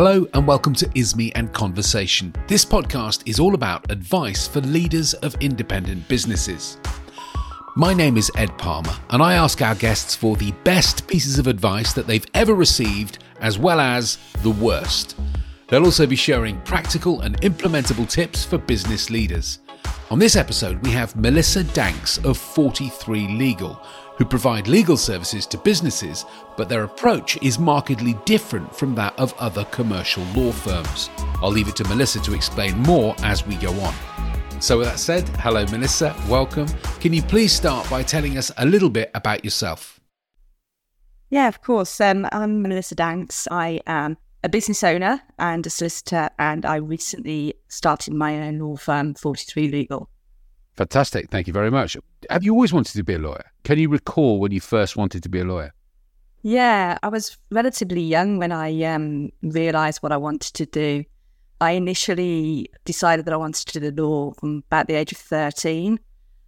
Hello and welcome to ISME and Conversation. This podcast is all about advice for leaders of independent businesses. My name is Ed Palmer, and I ask our guests for the best pieces of advice that they've ever received, as well as the worst. They'll also be sharing practical and implementable tips for business leaders. On this episode, we have Melissa Danks of 43 Legal, who provide legal services to businesses, but their approach is markedly different from that of other commercial law firms. I'll leave it to Melissa to explain more as we go on. So, with that said, hello, Melissa, welcome. Can you please start by telling us a little bit about yourself? Yeah, of course. Um, I'm Melissa Danks. I am a business owner and a solicitor, and I recently started my own law firm, 43 Legal. Fantastic. Thank you very much. Have you always wanted to be a lawyer? Can you recall when you first wanted to be a lawyer? Yeah, I was relatively young when I um, realised what I wanted to do. I initially decided that I wanted to do the law from about the age of 13,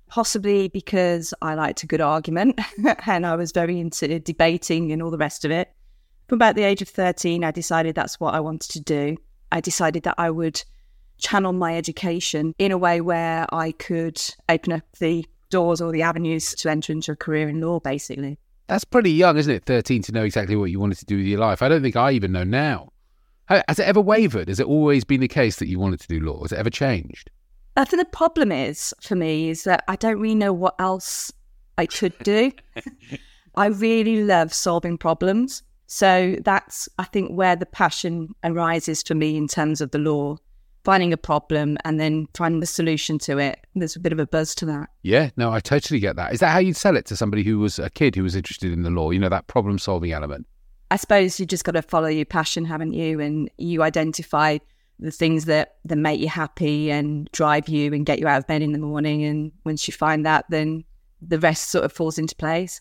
possibly because I liked a good argument and I was very into debating and all the rest of it. From about the age of 13, I decided that's what I wanted to do. I decided that I would channel my education in a way where I could open up the doors or the avenues to enter into a career in law, basically. That's pretty young, isn't it? 13 to know exactly what you wanted to do with your life. I don't think I even know now. Has it ever wavered? Has it always been the case that you wanted to do law? Has it ever changed? I think the problem is for me is that I don't really know what else I could do. I really love solving problems. So that's, I think, where the passion arises for me in terms of the law finding a problem and then finding the solution to it. There's a bit of a buzz to that. Yeah, no, I totally get that. Is that how you'd sell it to somebody who was a kid who was interested in the law? You know, that problem solving element? I suppose you just got to follow your passion, haven't you? And you identify the things that, that make you happy and drive you and get you out of bed in the morning. And once you find that, then the rest sort of falls into place.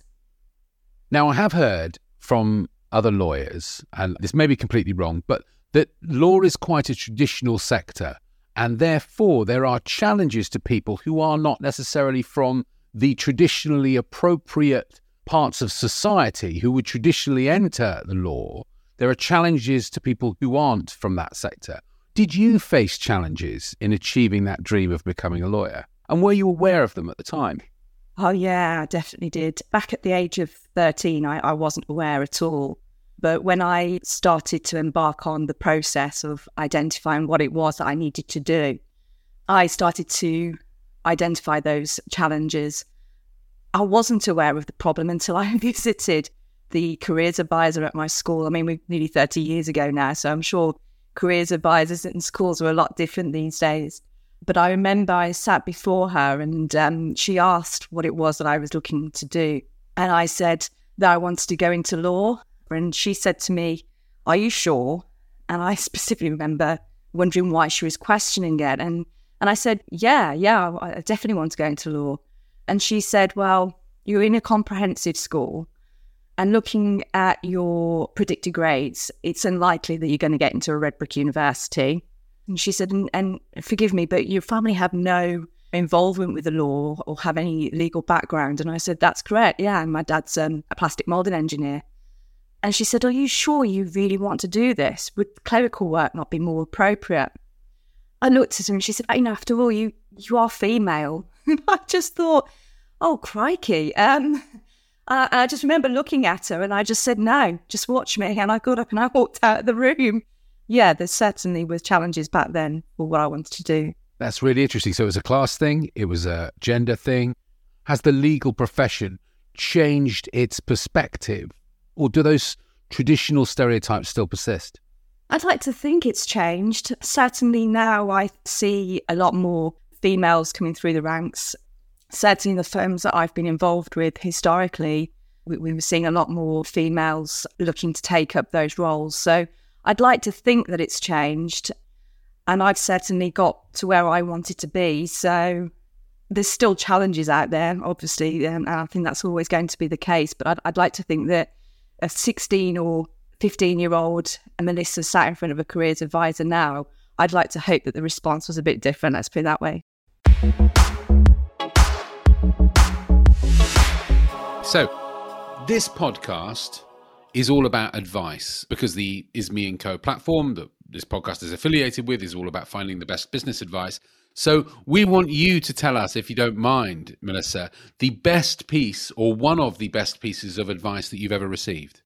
Now, I have heard from other lawyers, and this may be completely wrong, but that law is quite a traditional sector, and therefore there are challenges to people who are not necessarily from the traditionally appropriate parts of society who would traditionally enter the law. There are challenges to people who aren't from that sector. Did you face challenges in achieving that dream of becoming a lawyer? And were you aware of them at the time? Oh, yeah, I definitely did. Back at the age of 13, I, I wasn't aware at all. But when I started to embark on the process of identifying what it was that I needed to do, I started to identify those challenges. I wasn't aware of the problem until I visited the careers advisor at my school. I mean, we're nearly 30 years ago now, so I'm sure careers advisors in schools are a lot different these days. But I remember I sat before her and um, she asked what it was that I was looking to do. And I said that I wanted to go into law and she said to me, Are you sure? And I specifically remember wondering why she was questioning it. And, and I said, Yeah, yeah, I definitely want to go into law. And she said, Well, you're in a comprehensive school. And looking at your predicted grades, it's unlikely that you're going to get into a red brick university. And she said, and, and forgive me, but your family have no involvement with the law or have any legal background. And I said, That's correct. Yeah. And my dad's um, a plastic molding engineer. And she said, Are you sure you really want to do this? Would clerical work not be more appropriate? I looked at her and she said, You know, after all, you you are female. I just thought, Oh, crikey. Um, I, I just remember looking at her and I just said, No, just watch me. And I got up and I walked out of the room. Yeah, there certainly was challenges back then for what I wanted to do. That's really interesting. So it was a class thing, it was a gender thing. Has the legal profession changed its perspective or do those traditional stereotypes still persist? I'd like to think it's changed. Certainly now I see a lot more females coming through the ranks. Certainly in the firms that I've been involved with historically, we, we were seeing a lot more females looking to take up those roles. So I'd like to think that it's changed. And I've certainly got to where I wanted to be. So there's still challenges out there, obviously, and I think that's always going to be the case. But I'd, I'd like to think that a 16 or 15 year old Melissa sat in front of a careers advisor now, I'd like to hope that the response was a bit different. Let's put it that way. So, this podcast is all about advice because the Isme and Co platform that this podcast is affiliated with is all about finding the best business advice. So we want you to tell us, if you don't mind, Melissa, the best piece or one of the best pieces of advice that you've ever received.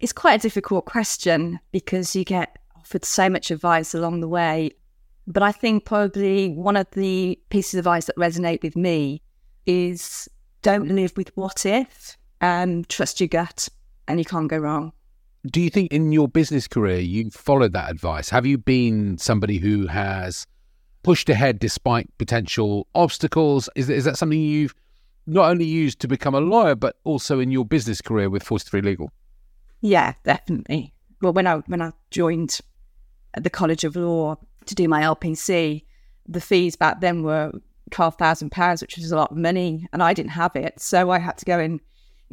It's quite a difficult question because you get offered so much advice along the way. But I think probably one of the pieces of advice that resonate with me is don't live with what if and trust your gut and you can't go wrong. Do you think in your business career you followed that advice? Have you been somebody who has pushed ahead despite potential obstacles? Is, is that something you've not only used to become a lawyer, but also in your business career with 43 Legal? Yeah, definitely. Well, when I when I joined the College of Law to do my LPC, the fees back then were twelve thousand pounds, which was a lot of money, and I didn't have it, so I had to go and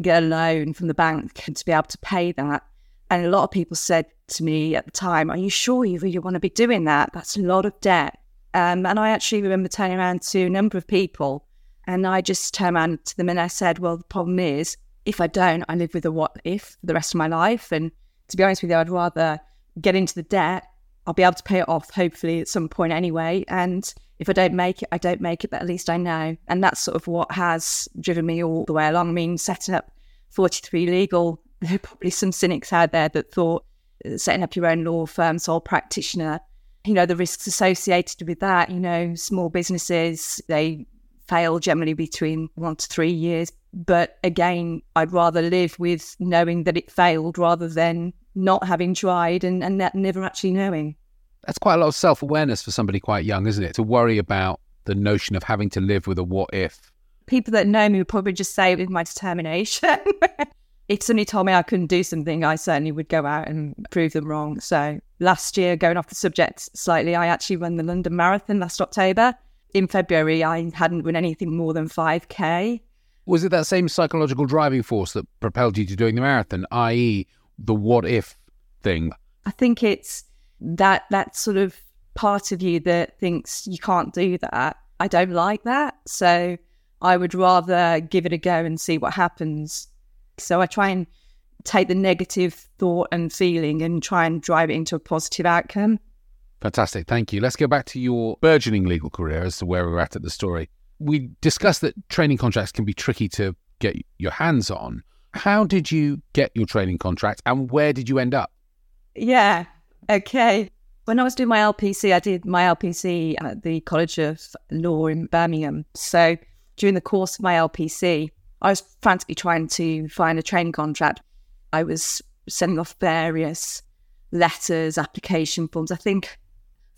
get a loan from the bank to be able to pay that. And a lot of people said to me at the time, "Are you sure you really want to be doing that? That's a lot of debt." Um, and I actually remember turning around to a number of people, and I just turned around to them and I said, "Well, the problem is, if I don't, I live with a what if for the rest of my life." And to be honest with you, I'd rather get into the debt. I'll be able to pay it off hopefully at some point anyway. And if I don't make it, I don't make it, but at least I know. And that's sort of what has driven me all the way along. I mean, setting up 43 Legal, there are probably some cynics out there that thought setting up your own law firm, sole practitioner, you know, the risks associated with that, you know, small businesses, they fail generally between one to three years. But again, I'd rather live with knowing that it failed rather than not having tried and, and never actually knowing. That's quite a lot of self awareness for somebody quite young, isn't it? To worry about the notion of having to live with a what if. People that know me would probably just say with my determination. if somebody told me I couldn't do something, I certainly would go out and prove them wrong. So last year, going off the subject slightly, I actually ran the London Marathon last October. In February, I hadn't run anything more than 5K. Was it that same psychological driving force that propelled you to doing the marathon, i.e., the what if thing? I think it's that that sort of part of you that thinks you can't do that. I don't like that. So I would rather give it a go and see what happens. So I try and take the negative thought and feeling and try and drive it into a positive outcome. Fantastic. Thank you. Let's go back to your burgeoning legal career as to where we're at at the story. We discussed that training contracts can be tricky to get your hands on. How did you get your training contract and where did you end up? Yeah, Okay. When I was doing my LPC, I did my LPC at the College of Law in Birmingham. So during the course of my LPC, I was frantically trying to find a training contract. I was sending off various letters, application forms. I think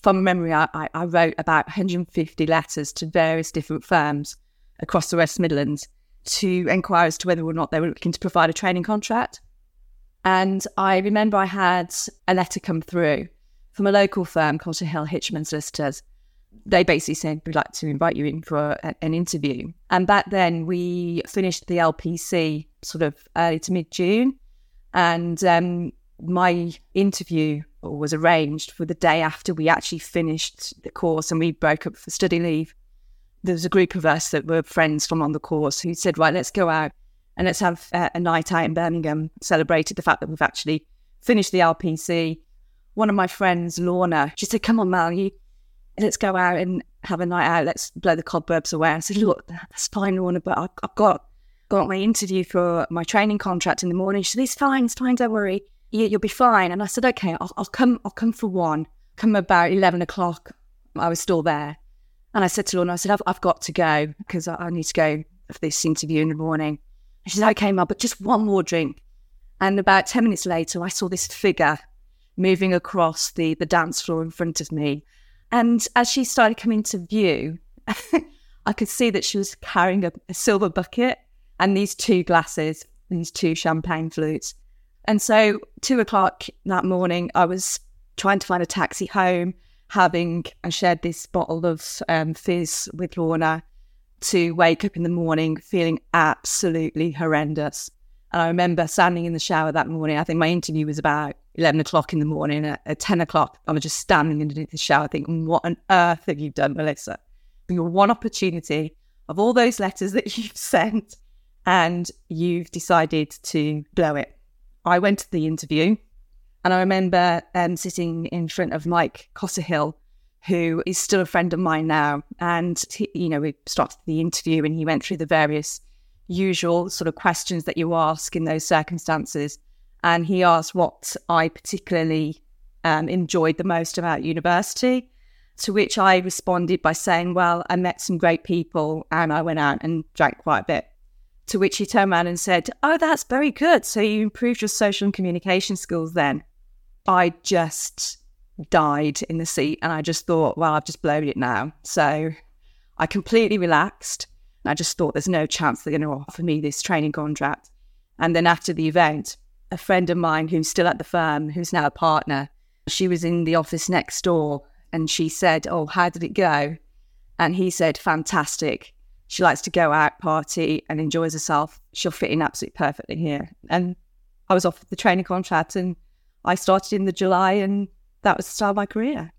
from memory, I, I wrote about 150 letters to various different firms across the West Midlands to inquire as to whether or not they were looking to provide a training contract. And I remember I had a letter come through from a local firm called Hill Hitchman Solicitors. They basically said, We'd like to invite you in for a, an interview. And back then, we finished the LPC sort of early to mid June. And um, my interview was arranged for the day after we actually finished the course and we broke up for study leave. There was a group of us that were friends from on the course who said, Right, let's go out and let's have uh, a night out in Birmingham, celebrated the fact that we've actually finished the LPC. One of my friends, Lorna, she said, Come on, Mal, you, let's go out and have a night out. Let's blow the cobwebs away. I said, Look, that's fine, Lorna, but I've, I've got got my interview for my training contract in the morning. She said, It's fine, it's fine, don't worry. You, will be fine. And I said, Okay, I'll, I'll come I'll come for one. Come about 11 o'clock. I was still there. And I said to Lorna, I said, I've, I've got to go because I, I need to go for this interview in the morning. She said, okay, Mum, but just one more drink. And about 10 minutes later, I saw this figure moving across the, the dance floor in front of me. And as she started coming to view, I could see that she was carrying a, a silver bucket and these two glasses, these two champagne flutes. And so, two o'clock that morning, I was trying to find a taxi home, having I shared this bottle of um, fizz with Lorna to wake up in the morning feeling absolutely horrendous. And I remember standing in the shower that morning. I think my interview was about 11 o'clock in the morning. At, at 10 o'clock, I was just standing underneath the shower thinking, what on earth have you done, Melissa? Your one opportunity of all those letters that you've sent, and you've decided to blow it. I went to the interview and I remember um, sitting in front of Mike Cotterhill, who is still a friend of mine now. And, he, you know, we started the interview and he went through the various usual sort of questions that you ask in those circumstances. And he asked what I particularly um, enjoyed the most about university. To which I responded by saying, Well, I met some great people and I went out and drank quite a bit. To which he turned around and said, Oh, that's very good. So you improved your social and communication skills then. I just died in the seat and I just thought, well, I've just blown it now. So I completely relaxed. And I just thought there's no chance they're going to offer me this training contract. And then after the event, a friend of mine who's still at the firm, who's now a partner, she was in the office next door and she said, Oh, how did it go? And he said, Fantastic. She likes to go out, party, and enjoys herself. She'll fit in absolutely perfectly here. And I was offered the training contract and I started in the July and that was the start of my career.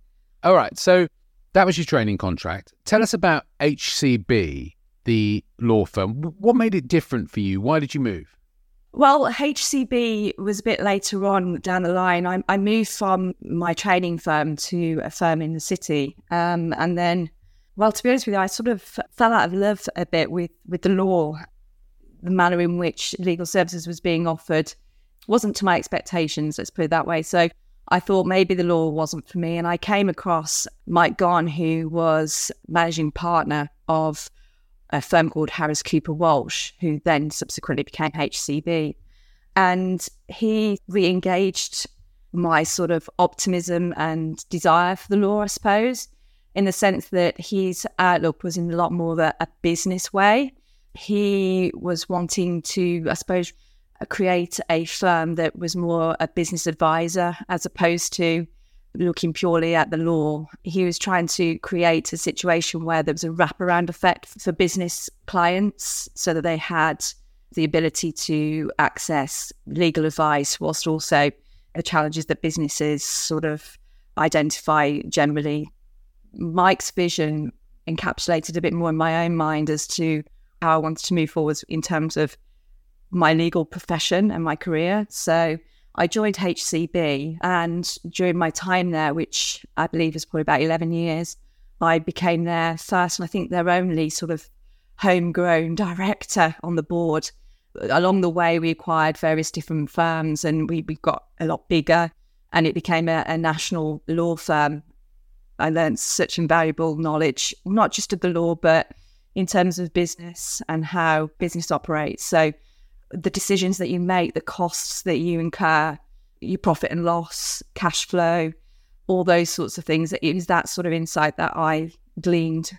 All right. So that was your training contract. Tell us about HCB, the law firm. What made it different for you? Why did you move? Well, HCB was a bit later on down the line. I, I moved from my training firm to a firm in the city. Um, and then, well, to be honest with you, I sort of fell out of love a bit with, with the law, the manner in which legal services was being offered wasn't to my expectations, let's put it that way. So I thought maybe the law wasn't for me. And I came across Mike Gahn, who was managing partner of a firm called Harris Cooper Walsh, who then subsequently became HCB. And he re engaged my sort of optimism and desire for the law, I suppose, in the sense that his outlook was in a lot more of a, a business way. He was wanting to, I suppose, create a firm that was more a business advisor as opposed to looking purely at the law. He was trying to create a situation where there was a wraparound effect for business clients so that they had the ability to access legal advice whilst also the challenges that businesses sort of identify generally. Mike's vision encapsulated a bit more in my own mind as to how I wanted to move forward in terms of my legal profession and my career. So I joined HCB, and during my time there, which I believe is probably about 11 years, I became their first and I think their only sort of homegrown director on the board. Along the way, we acquired various different firms and we, we got a lot bigger and it became a, a national law firm. I learned such invaluable knowledge, not just of the law, but in terms of business and how business operates. So the decisions that you make, the costs that you incur, your profit and loss, cash flow, all those sorts of things. It was that sort of insight that I gleaned.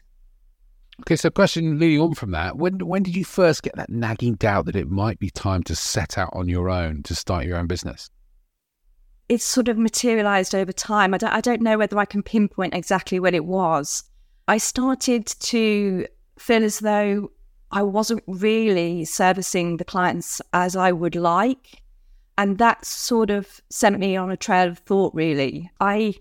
Okay, so question leading on from that, when when did you first get that nagging doubt that it might be time to set out on your own to start your own business? It's sort of materialized over time. I don't, I don't know whether I can pinpoint exactly when it was. I started to feel as though I wasn't really servicing the clients as I would like. And that sort of sent me on a trail of thought, really. I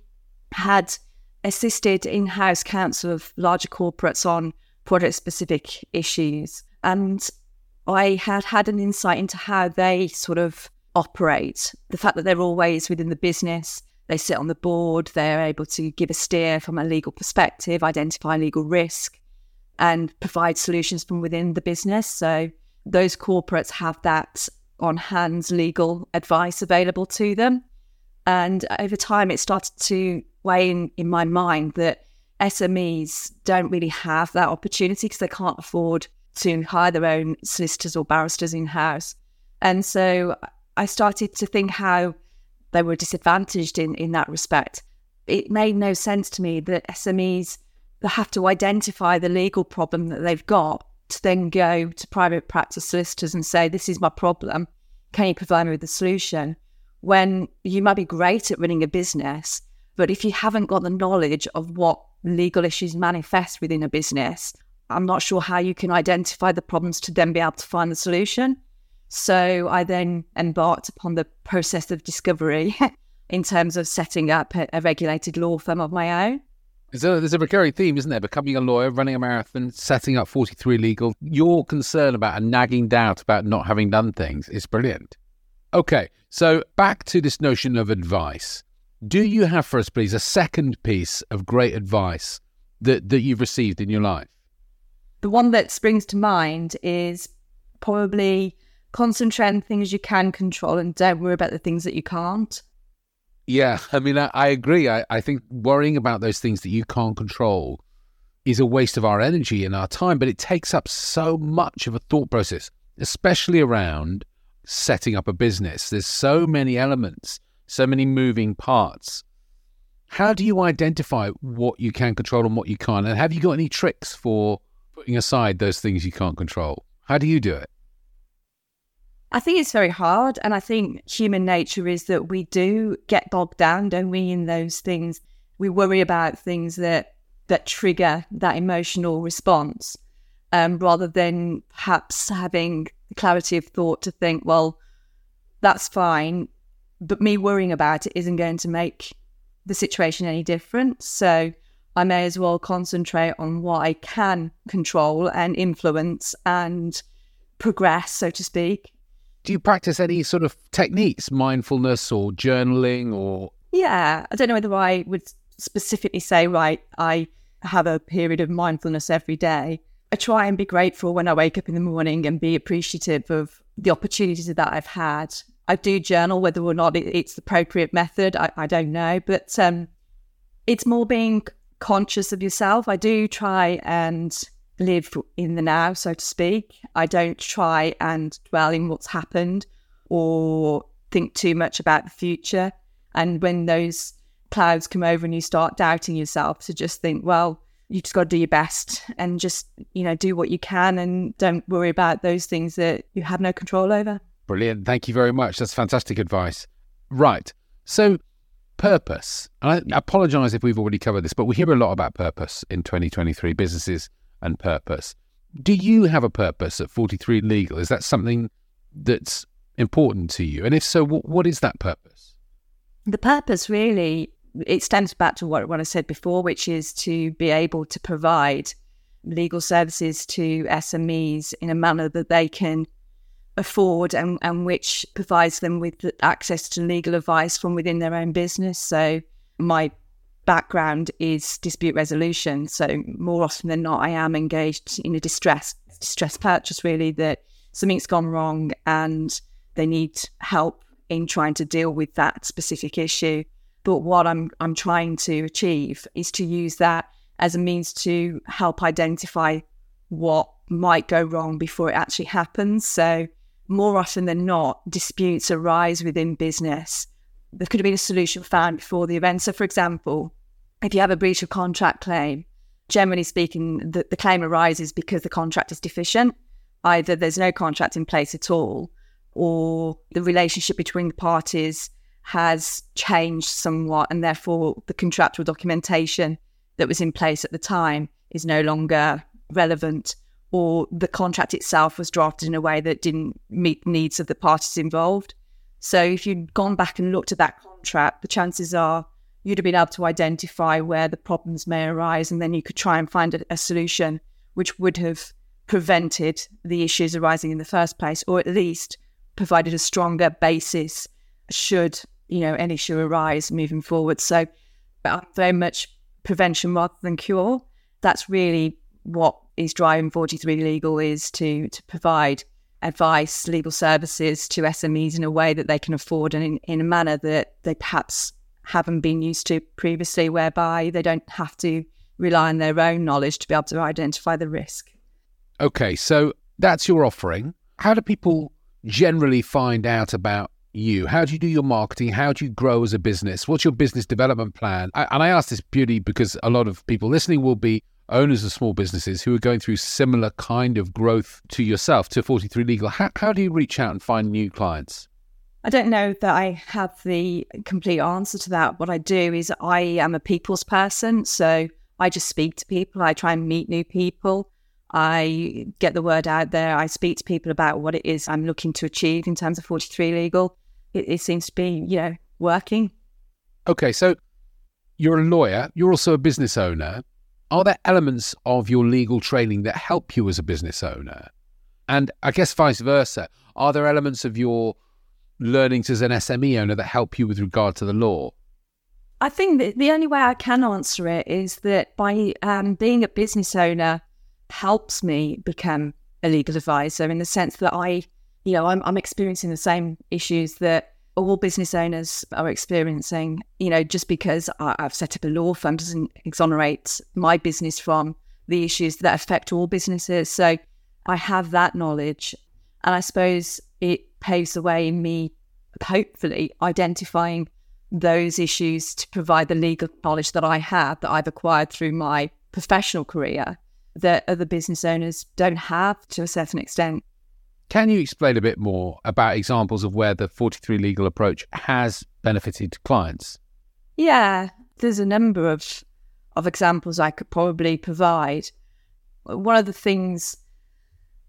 had assisted in house counsel of larger corporates on product specific issues. And I had had an insight into how they sort of operate. The fact that they're always within the business, they sit on the board, they're able to give a steer from a legal perspective, identify legal risk, and provide solutions from within the business. So those corporates have that on hands legal advice available to them. And over time, it started to weigh in, in my mind that SMEs don't really have that opportunity because they can't afford to hire their own solicitors or barristers in house. And so I started to think how they were disadvantaged in, in that respect. It made no sense to me that SMEs have to identify the legal problem that they've got to then go to private practice solicitors and say, This is my problem. Can you provide me with a solution? When you might be great at running a business, but if you haven't got the knowledge of what legal issues manifest within a business, I'm not sure how you can identify the problems to then be able to find the solution. So I then embarked upon the process of discovery in terms of setting up a, a regulated law firm of my own. There's a, there's a recurring theme, isn't there? Becoming a lawyer, running a marathon, setting up 43 Legal. Your concern about a nagging doubt about not having done things is brilliant. Okay, so back to this notion of advice. Do you have for us, please, a second piece of great advice that, that you've received in your life? The one that springs to mind is probably concentrate on things you can control and don't worry about the things that you can't. Yeah, I mean, I, I agree. I, I think worrying about those things that you can't control is a waste of our energy and our time, but it takes up so much of a thought process, especially around setting up a business. There's so many elements, so many moving parts. How do you identify what you can control and what you can't? And have you got any tricks for putting aside those things you can't control? How do you do it? I think it's very hard. And I think human nature is that we do get bogged down, don't we, in those things. We worry about things that that trigger that emotional response, um, rather than perhaps having the clarity of thought to think, well, that's fine, but me worrying about it isn't going to make the situation any different. So I may as well concentrate on what I can control and influence and progress, so to speak. Do you practice any sort of techniques, mindfulness or journaling or? Yeah, I don't know whether I would specifically say, right, I have a period of mindfulness every day. I try and be grateful when I wake up in the morning and be appreciative of the opportunities that I've had. I do journal, whether or not it's the appropriate method, I, I don't know, but um, it's more being conscious of yourself. I do try and live in the now, so to speak. I don't try and dwell in what's happened or think too much about the future. And when those clouds come over and you start doubting yourself to just think, well, you just got to do your best and just, you know, do what you can and don't worry about those things that you have no control over. Brilliant. Thank you very much. That's fantastic advice. Right. So, purpose. I apologize if we've already covered this, but we hear a lot about purpose in 2023 businesses and purpose. Do you have a purpose at 43 Legal? Is that something that's important to you? And if so, what, what is that purpose? The purpose really it stems back to what, what I said before, which is to be able to provide legal services to SMEs in a manner that they can afford and, and which provides them with access to legal advice from within their own business. So, my background is dispute resolution. So, more often than not, I am engaged in a distress distress purchase, really, that something's gone wrong and they need help in trying to deal with that specific issue. But what I'm I'm trying to achieve is to use that as a means to help identify what might go wrong before it actually happens. So more often than not, disputes arise within business. There could have been a solution found before the event. So, for example, if you have a breach of contract claim, generally speaking, the, the claim arises because the contract is deficient. Either there's no contract in place at all, or the relationship between the parties has changed somewhat, and therefore the contractual documentation that was in place at the time is no longer relevant, or the contract itself was drafted in a way that didn't meet the needs of the parties involved. So, if you'd gone back and looked at that contract, the chances are you'd have been able to identify where the problems may arise, and then you could try and find a, a solution which would have prevented the issues arising in the first place, or at least provided a stronger basis should you know, any issue arise moving forward. So, but very much prevention rather than cure. That's really what is driving 43 Legal is to to provide advice, legal services to SMEs in a way that they can afford and in, in a manner that they perhaps haven't been used to previously, whereby they don't have to rely on their own knowledge to be able to identify the risk. Okay, so that's your offering. How do people generally find out about you? How do you do your marketing? How do you grow as a business? What's your business development plan? I, and I ask this purely because a lot of people listening will be owners of small businesses who are going through similar kind of growth to yourself, to 43 Legal. How, how do you reach out and find new clients? I don't know that I have the complete answer to that. What I do is I am a people's person. So I just speak to people, I try and meet new people. I get the word out there. I speak to people about what it is I'm looking to achieve in terms of 43 Legal it, it seems to be, you know, working. Okay, so you're a lawyer, you're also a business owner. Are there elements of your legal training that help you as a business owner? And I guess vice versa. Are there elements of your learnings as an SME owner that help you with regard to the law? I think that the only way I can answer it is that by um, being a business owner helps me become a legal advisor in the sense that I, you know, I'm, I'm experiencing the same issues that all business owners are experiencing. You know, just because I, I've set up a law firm doesn't exonerate my business from the issues that affect all businesses. So I have that knowledge. And I suppose it paves the way in me, hopefully, identifying those issues to provide the legal knowledge that I have that I've acquired through my professional career that other business owners don't have to a certain extent. Can you explain a bit more about examples of where the 43 legal approach has benefited clients? Yeah, there's a number of of examples I could probably provide. One of the things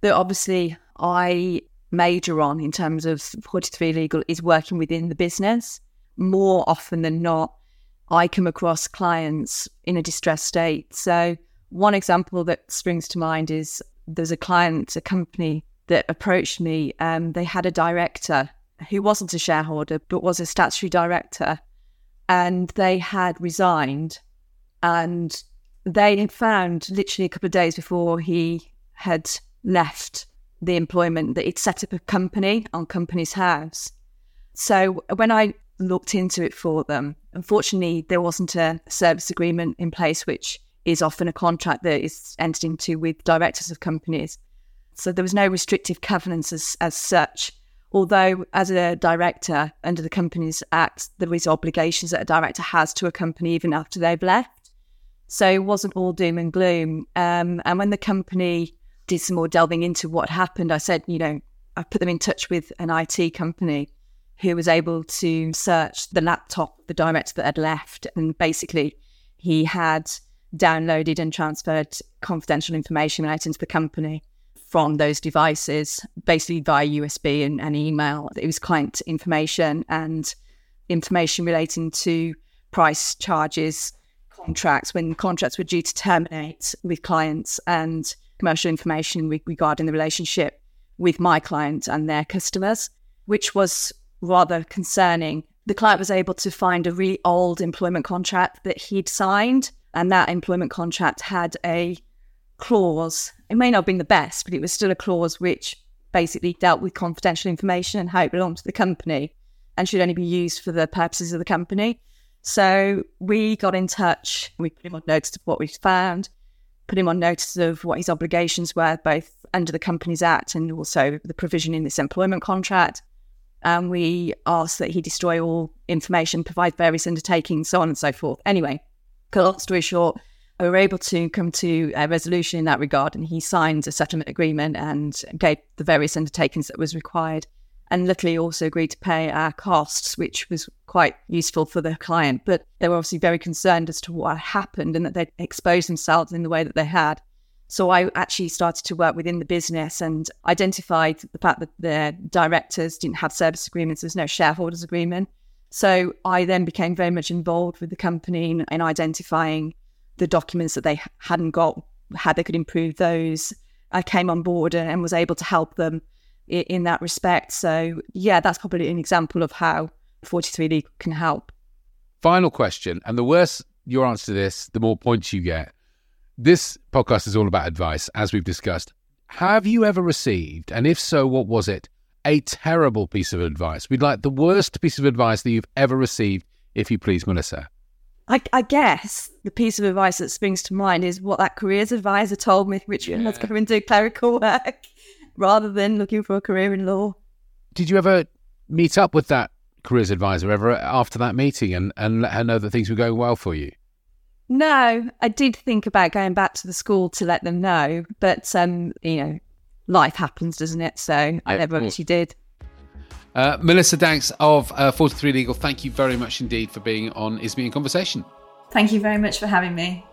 that obviously I major on in terms of 43 legal is working within the business more often than not, I come across clients in a distressed state. So, one example that springs to mind is there's a client, a company that approached me. Um, they had a director who wasn't a shareholder, but was a statutory director, and they had resigned. And they had found literally a couple of days before he had left the employment that he'd set up a company on Companies House. So when I looked into it for them. Unfortunately, there wasn't a service agreement in place, which is often a contract that is entered into with directors of companies. So there was no restrictive covenants as, as such. Although, as a director under the Companies Act, there is obligations that a director has to a company even after they've left. So it wasn't all doom and gloom. Um, and when the company did some more delving into what happened, I said, you know, I put them in touch with an IT company who was able to search the laptop the director that had left. And basically, he had downloaded and transferred confidential information relating to the company from those devices, basically via USB and, and email. It was client information and information relating to price charges, contracts, when contracts were due to terminate with clients, and commercial information regarding the relationship with my client and their customers, which was rather concerning. The client was able to find a really old employment contract that he'd signed, and that employment contract had a clause. It may not have been the best, but it was still a clause which basically dealt with confidential information and how it belonged to the company and should only be used for the purposes of the company. So we got in touch. We put him on notice of what we found, put him on notice of what his obligations were, both under the Companies Act and also the provision in this employment contract and we asked that he destroy all information, provide various undertakings, so on and so forth. Anyway, long story short, we were able to come to a resolution in that regard, and he signed a settlement agreement and gave the various undertakings that was required. And luckily, also agreed to pay our costs, which was quite useful for the client. But they were obviously very concerned as to what happened and that they'd exposed themselves in the way that they had. So I actually started to work within the business and identified the fact that the directors didn't have service agreements, there's no shareholders agreement. So I then became very much involved with the company in, in identifying the documents that they hadn't got, how they could improve those. I came on board and was able to help them in, in that respect. So yeah, that's probably an example of how 43 Legal can help. Final question, and the worse your answer to this, the more points you get. This podcast is all about advice, as we've discussed. Have you ever received, and if so, what was it, a terrible piece of advice? We'd like the worst piece of advice that you've ever received, if you please, Melissa. I, I, guess the piece of advice that springs to mind is what that careers advisor told me, which yeah. was go and do clerical work rather than looking for a career in law. Did you ever meet up with that careers advisor ever after that meeting and, and let her know that things were going well for you? No, I did think about going back to the school to let them know, but um, you know, life happens, doesn't it? So yeah, I never actually did. Uh, Melissa Danks of uh, 43 Legal, thank you very much indeed for being on Isme in Conversation. Thank you very much for having me.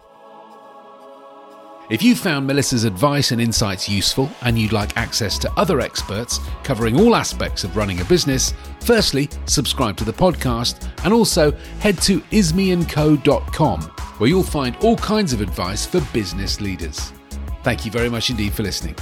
If you found Melissa's advice and insights useful and you'd like access to other experts covering all aspects of running a business, firstly, subscribe to the podcast and also head to ismeandco.com where you'll find all kinds of advice for business leaders. Thank you very much indeed for listening.